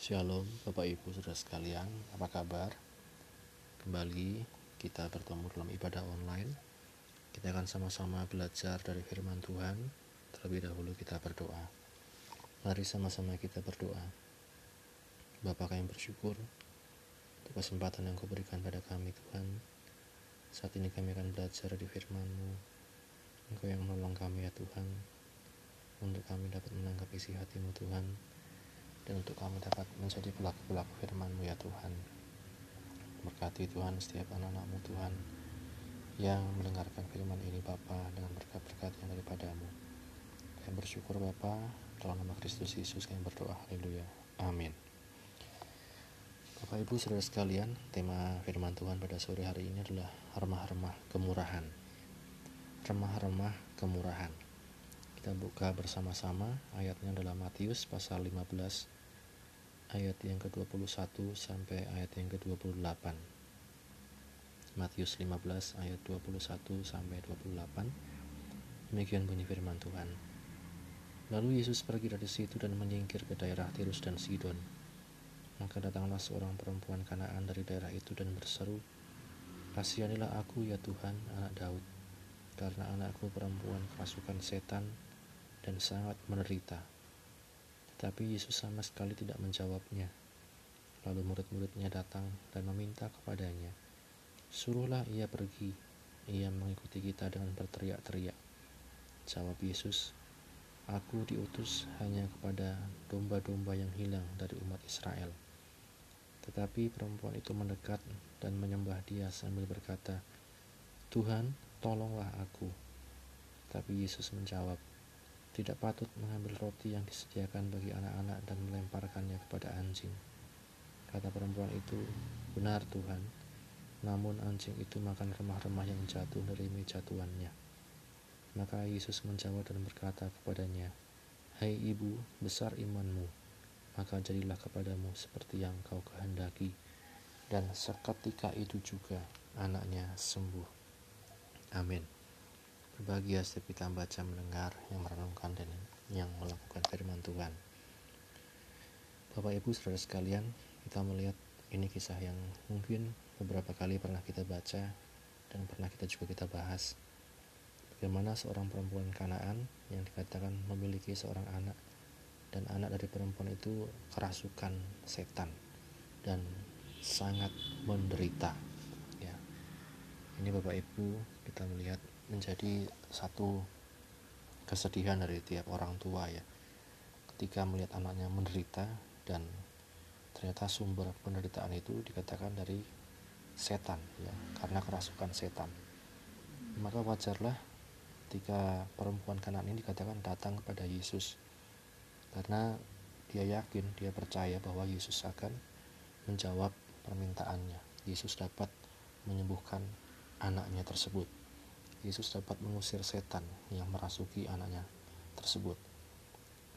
Shalom Bapak Ibu Saudara sekalian, apa kabar? Kembali kita bertemu dalam ibadah online. Kita akan sama-sama belajar dari firman Tuhan. Terlebih dahulu kita berdoa. Mari sama-sama kita berdoa. Bapak kami bersyukur untuk kesempatan yang kau berikan pada kami Tuhan. Saat ini kami akan belajar di firman-Mu. Engkau yang menolong kami ya Tuhan. Untuk kami dapat menangkap isi hatimu Tuhan dan untuk kami dapat menjadi pelaku-pelaku firman-Mu ya Tuhan. Berkati Tuhan setiap anak-anak-Mu Tuhan yang mendengarkan firman ini Bapa dengan berkat-berkat yang daripadamu. Kami bersyukur Bapa dalam nama Kristus Yesus kami berdoa. Haleluya. Amin. Bapak Ibu Saudara sekalian, tema firman Tuhan pada sore hari ini adalah remah-remah kemurahan. Remah-remah kemurahan. Kita buka bersama-sama ayatnya dalam Matius pasal 15 ayat yang ke-21 sampai ayat yang ke-28. Matius 15 ayat 21 sampai 28. Demikian bunyi firman Tuhan. Lalu Yesus pergi dari situ dan menyingkir ke daerah Tirus dan Sidon. Maka datanglah seorang perempuan Kanaan dari daerah itu dan berseru, Kasihanilah aku ya Tuhan, anak Daud, karena anakku perempuan kerasukan setan dan sangat menderita. Tetapi Yesus sama sekali tidak menjawabnya. Lalu murid-muridnya datang dan meminta kepadanya, Suruhlah ia pergi, ia mengikuti kita dengan berteriak-teriak. Jawab Yesus, Aku diutus hanya kepada domba-domba yang hilang dari umat Israel. Tetapi perempuan itu mendekat dan menyembah dia sambil berkata, Tuhan, tolonglah aku. Tapi Yesus menjawab, tidak patut mengambil roti yang disediakan bagi anak-anak dan melemparkannya kepada anjing. Kata perempuan itu, benar Tuhan, namun anjing itu makan remah-remah yang jatuh dari meja tuannya. Maka Yesus menjawab dan berkata kepadanya, Hai hey ibu, besar imanmu, maka jadilah kepadamu seperti yang kau kehendaki. Dan seketika itu juga anaknya sembuh. Amin. Berbahagia setiap kita membaca, mendengar, yang merenungkan, dan yang melakukan firman Tuhan. Bapak Ibu saudara sekalian, kita melihat ini kisah yang mungkin beberapa kali pernah kita baca dan pernah kita juga kita bahas. Bagaimana seorang perempuan Kanaan yang dikatakan memiliki seorang anak dan anak dari perempuan itu kerasukan setan dan sangat menderita. Ya, ini Bapak Ibu kita melihat menjadi satu kesedihan dari tiap orang tua ya. Ketika melihat anaknya menderita dan ternyata sumber penderitaan itu dikatakan dari setan ya karena kerasukan setan. Maka wajarlah ketika perempuan kanan ini dikatakan datang kepada Yesus. Karena dia yakin dia percaya bahwa Yesus akan menjawab permintaannya. Yesus dapat menyembuhkan anaknya tersebut Yesus dapat mengusir setan yang merasuki anaknya tersebut.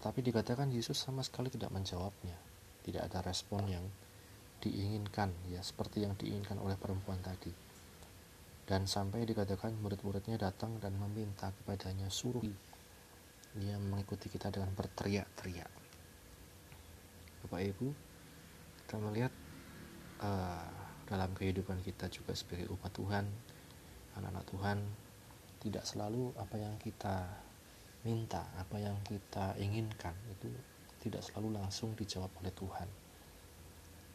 Tapi dikatakan Yesus sama sekali tidak menjawabnya. Tidak ada respon yang diinginkan ya seperti yang diinginkan oleh perempuan tadi. Dan sampai dikatakan murid-muridnya datang dan meminta kepadanya suruh dia mengikuti kita dengan berteriak-teriak. Bapak Ibu, kita melihat uh, dalam kehidupan kita juga sebagai umat Tuhan, anak-anak Tuhan, tidak selalu apa yang kita minta, apa yang kita inginkan itu tidak selalu langsung dijawab oleh Tuhan.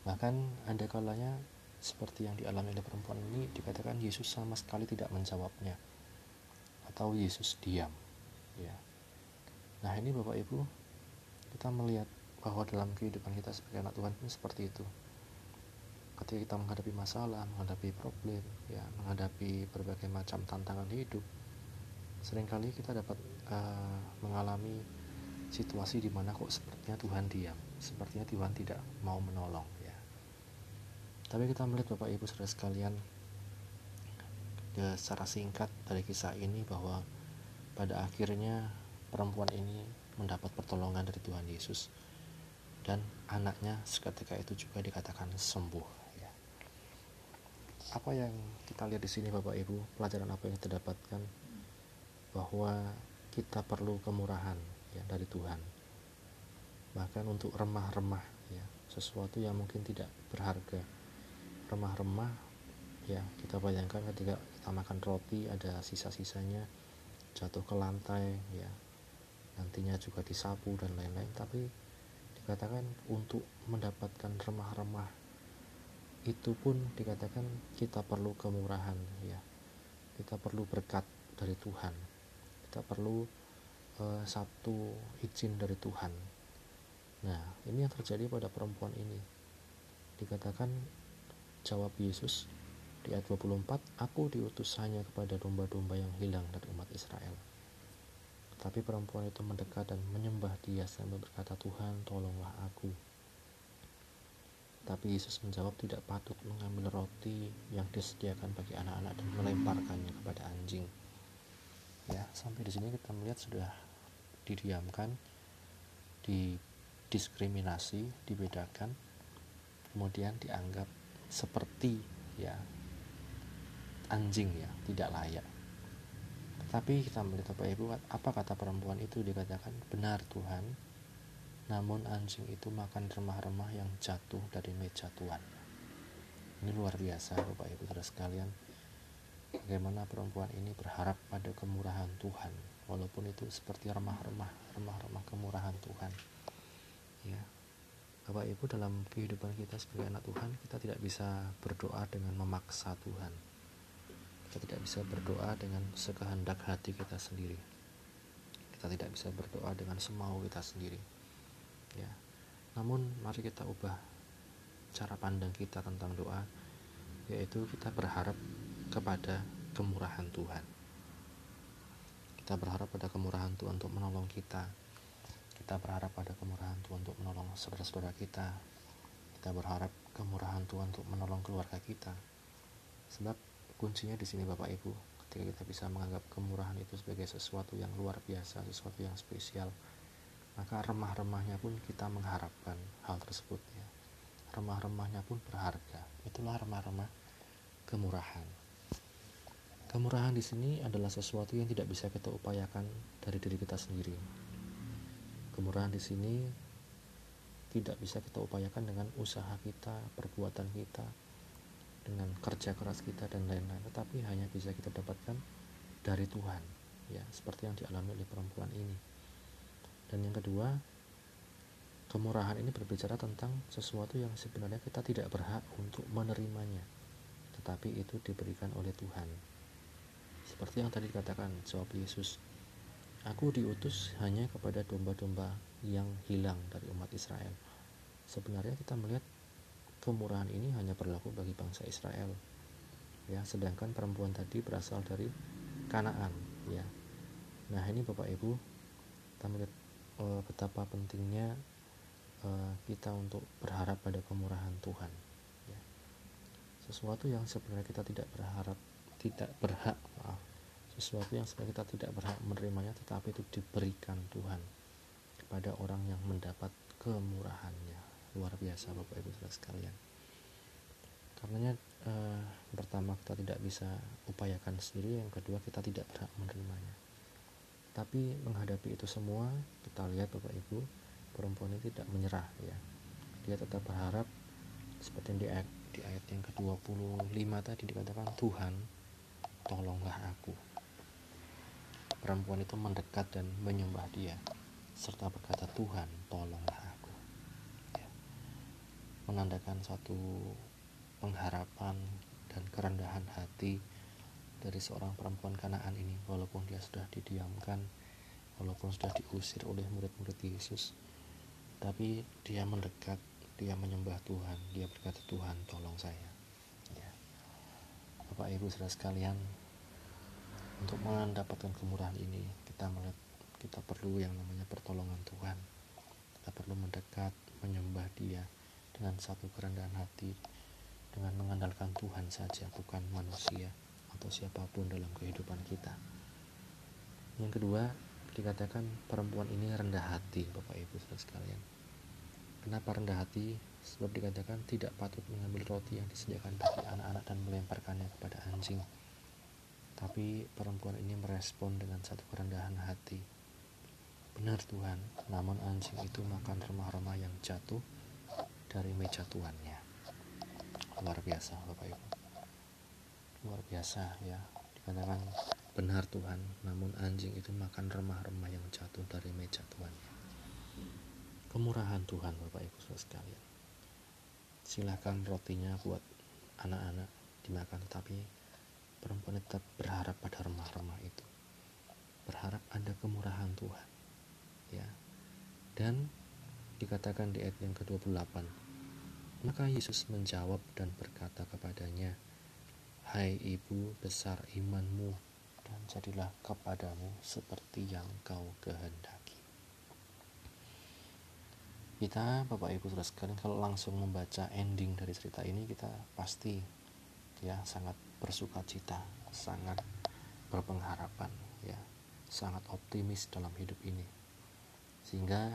Bahkan ada kalanya seperti yang dialami oleh perempuan ini dikatakan Yesus sama sekali tidak menjawabnya atau Yesus diam. Ya. Nah ini Bapak Ibu kita melihat bahwa dalam kehidupan kita sebagai anak Tuhan pun seperti itu. Ketika kita menghadapi masalah, menghadapi problem, ya, menghadapi berbagai macam tantangan hidup, sering kali kita dapat uh, mengalami situasi di mana kok sepertinya Tuhan diam, sepertinya Tuhan tidak mau menolong ya. Tapi kita melihat Bapak Ibu Saudara sekalian ya, secara singkat dari kisah ini bahwa pada akhirnya perempuan ini mendapat pertolongan dari Tuhan Yesus dan anaknya seketika itu juga dikatakan sembuh ya. Apa yang kita lihat di sini Bapak Ibu, pelajaran apa yang kita dapatkan bahwa kita perlu kemurahan ya dari Tuhan. Bahkan untuk remah-remah ya sesuatu yang mungkin tidak berharga. Remah-remah ya kita bayangkan ketika kita makan roti ada sisa-sisanya jatuh ke lantai ya. Nantinya juga disapu dan lain-lain. Tapi dikatakan untuk mendapatkan remah-remah itu pun dikatakan kita perlu kemurahan ya. Kita perlu berkat dari Tuhan kita perlu uh, satu izin dari Tuhan nah ini yang terjadi pada perempuan ini dikatakan jawab Yesus di ayat 24 aku diutus hanya kepada domba-domba yang hilang dari umat Israel tapi perempuan itu mendekat dan menyembah dia sambil berkata, Tuhan tolonglah aku. Tapi Yesus menjawab tidak patut mengambil roti yang disediakan bagi anak-anak dan melemparkannya kepada anjing. Ya, sampai di sini kita melihat sudah didiamkan, didiskriminasi, dibedakan, kemudian dianggap seperti ya anjing ya, tidak layak. Tapi kita melihat Bapak Ibu, apa kata perempuan itu dikatakan benar Tuhan, namun anjing itu makan remah-remah yang jatuh dari meja Tuhan. Ini luar biasa Bapak Ibu saudara sekalian. Bagaimana perempuan ini berharap pada kemurahan Tuhan, walaupun itu seperti remah-remah, remah-remah kemurahan Tuhan. Ya, Bapak Ibu dalam kehidupan kita sebagai anak Tuhan, kita tidak bisa berdoa dengan memaksa Tuhan. Kita tidak bisa berdoa dengan sekehendak hati kita sendiri. Kita tidak bisa berdoa dengan semau kita sendiri. Ya. Namun mari kita ubah cara pandang kita tentang doa yaitu kita berharap kepada kemurahan Tuhan. Kita berharap pada kemurahan Tuhan untuk menolong kita. Kita berharap pada kemurahan Tuhan untuk menolong saudara-saudara kita. Kita berharap kemurahan Tuhan untuk menolong keluarga kita. Sebab kuncinya di sini Bapak Ibu ketika kita bisa menganggap kemurahan itu sebagai sesuatu yang luar biasa sesuatu yang spesial maka remah-remahnya pun kita mengharapkan hal tersebut ya. Remah-remahnya pun berharga. Itulah remah-remah kemurahan kemurahan di sini adalah sesuatu yang tidak bisa kita upayakan dari diri kita sendiri. Kemurahan di sini tidak bisa kita upayakan dengan usaha kita perbuatan kita dengan kerja keras kita dan lain-lain. Tetapi hanya bisa kita dapatkan dari Tuhan ya seperti yang dialami oleh perempuan ini. Dan yang kedua kemurahan ini berbicara tentang sesuatu yang sebenarnya kita tidak berhak untuk menerimanya tetapi itu diberikan oleh Tuhan seperti yang tadi dikatakan jawab Yesus Aku diutus hanya kepada domba-domba yang hilang dari umat Israel. Sebenarnya kita melihat kemurahan ini hanya berlaku bagi bangsa Israel ya sedangkan perempuan tadi berasal dari Kanaan ya nah ini Bapak Ibu kita melihat uh, betapa pentingnya uh, kita untuk berharap pada kemurahan Tuhan ya. sesuatu yang sebenarnya kita tidak berharap tidak berhak maaf. Sesuatu yang sebenarnya kita tidak berhak menerimanya tetapi itu diberikan Tuhan kepada orang yang mendapat kemurahannya. Luar biasa Bapak Ibu saudara sekalian. Karenanya eh, pertama kita tidak bisa upayakan sendiri. Yang kedua kita tidak berhak menerimanya. Tapi menghadapi itu semua kita lihat Bapak Ibu perempuan ini tidak menyerah ya. Dia tetap berharap seperti yang di ayat, di ayat yang ke-25 tadi dikatakan Tuhan tolonglah aku. Perempuan itu mendekat dan menyembah dia serta berkata Tuhan tolonglah menandakan satu pengharapan dan kerendahan hati dari seorang perempuan kanaan ini walaupun dia sudah didiamkan walaupun sudah diusir oleh murid-murid Yesus tapi dia mendekat dia menyembah Tuhan. Dia berkata Tuhan tolong saya. ya. Bapak Ibu saudara sekalian untuk mendapatkan kemurahan ini kita melihat kita perlu yang namanya pertolongan Tuhan. Kita perlu mendekat menyembah dia dengan satu kerendahan hati dengan mengandalkan Tuhan saja bukan manusia atau siapa pun dalam kehidupan kita. Yang kedua dikatakan perempuan ini rendah hati Bapak Ibu saudara sekalian kenapa rendah hati? Sebab dikatakan tidak patut mengambil roti yang disediakan bagi anak-anak dan melemparkannya kepada anjing. Tapi perempuan ini merespon dengan satu kerendahan hati. Benar Tuhan. Namun anjing itu makan remah-remah yang jatuh dari meja tuannya. Luar biasa Bapak Ibu. Luar biasa ya. Dikatakan benar Tuhan. Namun anjing itu makan remah-remah yang jatuh dari meja tuannya kemurahan Tuhan Bapak Ibu sekalian. Silakan rotinya buat anak-anak dimakan tapi perempuan tetap berharap pada remah-remah itu. Berharap ada kemurahan Tuhan ya. Dan dikatakan di ayat yang ke-28 maka Yesus menjawab dan berkata kepadanya Hai ibu besar imanmu dan jadilah kepadamu seperti yang kau kehendaki kita Bapak Ibu Saudara sekalian kalau langsung membaca ending dari cerita ini kita pasti ya sangat bersuka cita sangat berpengharapan ya sangat optimis dalam hidup ini. Sehingga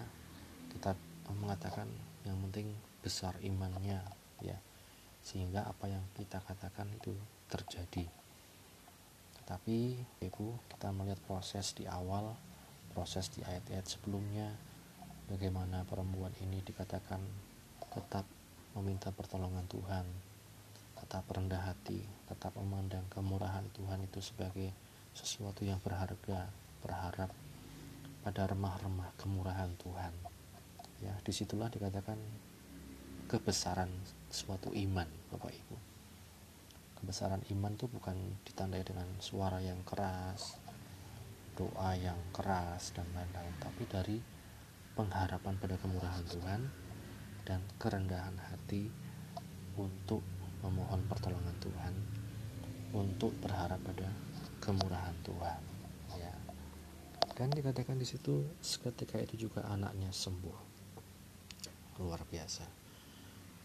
kita mengatakan yang penting besar imannya ya. Sehingga apa yang kita katakan itu terjadi. Tetapi ibu kita melihat proses di awal proses di ayat-ayat sebelumnya bagaimana perempuan ini dikatakan tetap meminta pertolongan Tuhan tetap rendah hati tetap memandang kemurahan Tuhan itu sebagai sesuatu yang berharga berharap pada remah-remah kemurahan Tuhan. Ya di situlah dikatakan kebesaran suatu iman Bapak Ibu. Kebesaran iman itu bukan ditandai dengan suara yang keras doa yang keras dan lain-lain. Tapi dari pengharapan pada kemurahan Tuhan dan kerendahan hati untuk memohon pertolongan Tuhan untuk berharap pada kemurahan Tuhan ya. Dan dikatakan di situ seketika itu juga anaknya sembuh. Luar biasa.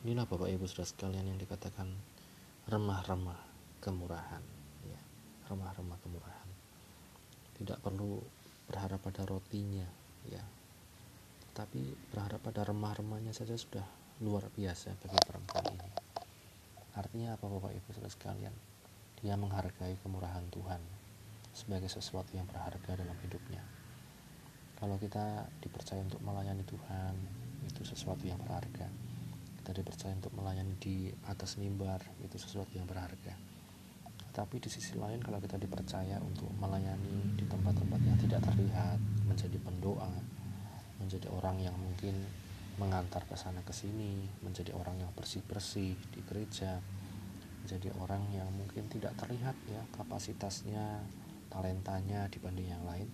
Inilah Bapak Ibu Saudara sekalian yang dikatakan remah-remah kemurahan ya. Remah-remah kemurahan. Tidak perlu berharap pada rotinya ya tapi berharap pada remah-remahnya saja sudah luar biasa bagi perempuan ini. Artinya apa Bapak Ibu Saudara sekalian? Dia menghargai kemurahan Tuhan sebagai sesuatu yang berharga dalam hidupnya. Kalau kita dipercaya untuk melayani Tuhan itu sesuatu yang berharga. Kita dipercaya untuk melayani di atas mimbar itu sesuatu yang berharga. Tapi di sisi lain kalau kita dipercaya untuk melayani di tempat-tempat yang tidak terlihat menjadi pendoa menjadi orang yang mungkin mengantar ke sana ke sini menjadi orang yang bersih-bersih di gereja menjadi orang yang mungkin tidak terlihat ya kapasitasnya talentanya dibanding yang lain.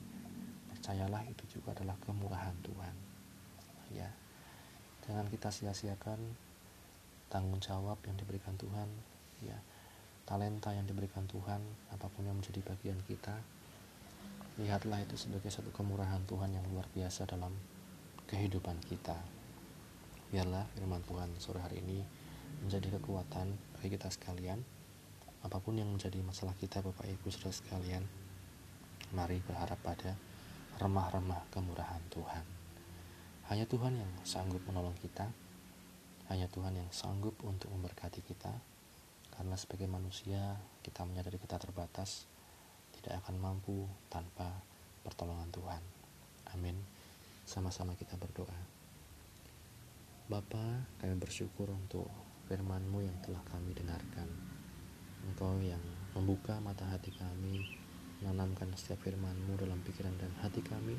Percayalah itu juga adalah kemurahan Tuhan. Ya jangan kita sia-siakan tanggung jawab yang diberikan Tuhan ya talenta yang diberikan Tuhan apa pun yang menjadi bagian kita. Lihatlah itu sebagai satu kemurahan Tuhan yang luar biasa dalam kehidupan kita. Biarlah firman Tuhan sore hari ini menjadi kekuatan bagi kita sekalian. Apa pun yang menjadi masalah kita Bapak Ibu Saudara sekalian mari berharap pada remah-remah kemurahan Tuhan. Hanya Tuhan yang sanggup menolong kita, hanya Tuhan yang sanggup untuk memberkati kita, karena sebagai manusia kita menyadari kita terbatas, tidak akan mampu tanpa pertolongan Tuhan. Amin. Sama-sama kita berdoa. Bapa, kami bersyukur untuk firman-Mu yang telah kami dengarkan. Engkau yang membuka mata hati kami, menanamkan setiap firman-Mu dalam pikiran dan hati kami,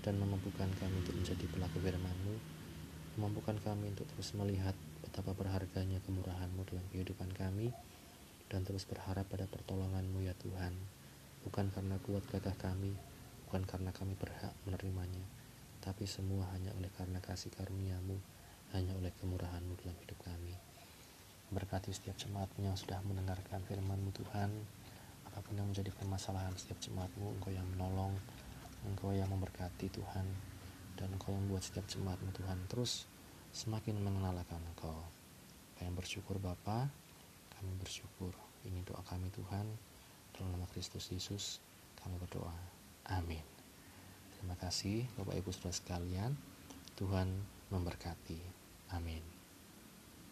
dan memampukan kami untuk menjadi pelaku firman-Mu, memampukan kami untuk terus melihat betapa berharganya kemurahan-Mu dalam kehidupan kami, dan terus berharap pada pertolongan-Mu ya Tuhan, bukan karena kuat gagah kami, bukan karena kami berhak menerimanya, tapi semua hanya oleh karena kasih karunia-Mu, hanya oleh kemurahan-Mu dalam hidup kami. Berkati setiap jemaat-Mu yang sudah mendengarkan firman-Mu Tuhan, apa pun yang menjadi permasalahan setiap jemaat-Mu, Engkau yang menolong, Engkau yang memberkati Tuhan dan Engkau yang membuat setiap jemaatmu Tuhan terus semakin mengenalkan Engkau. Kami bersyukur Bapa, kami bersyukur. Ini doa kami Tuhan dalam nama Kristus Yesus kami berdoa. Amin. Terima kasih Bapak Ibu Saudara sekalian. Tuhan memberkati. Amin.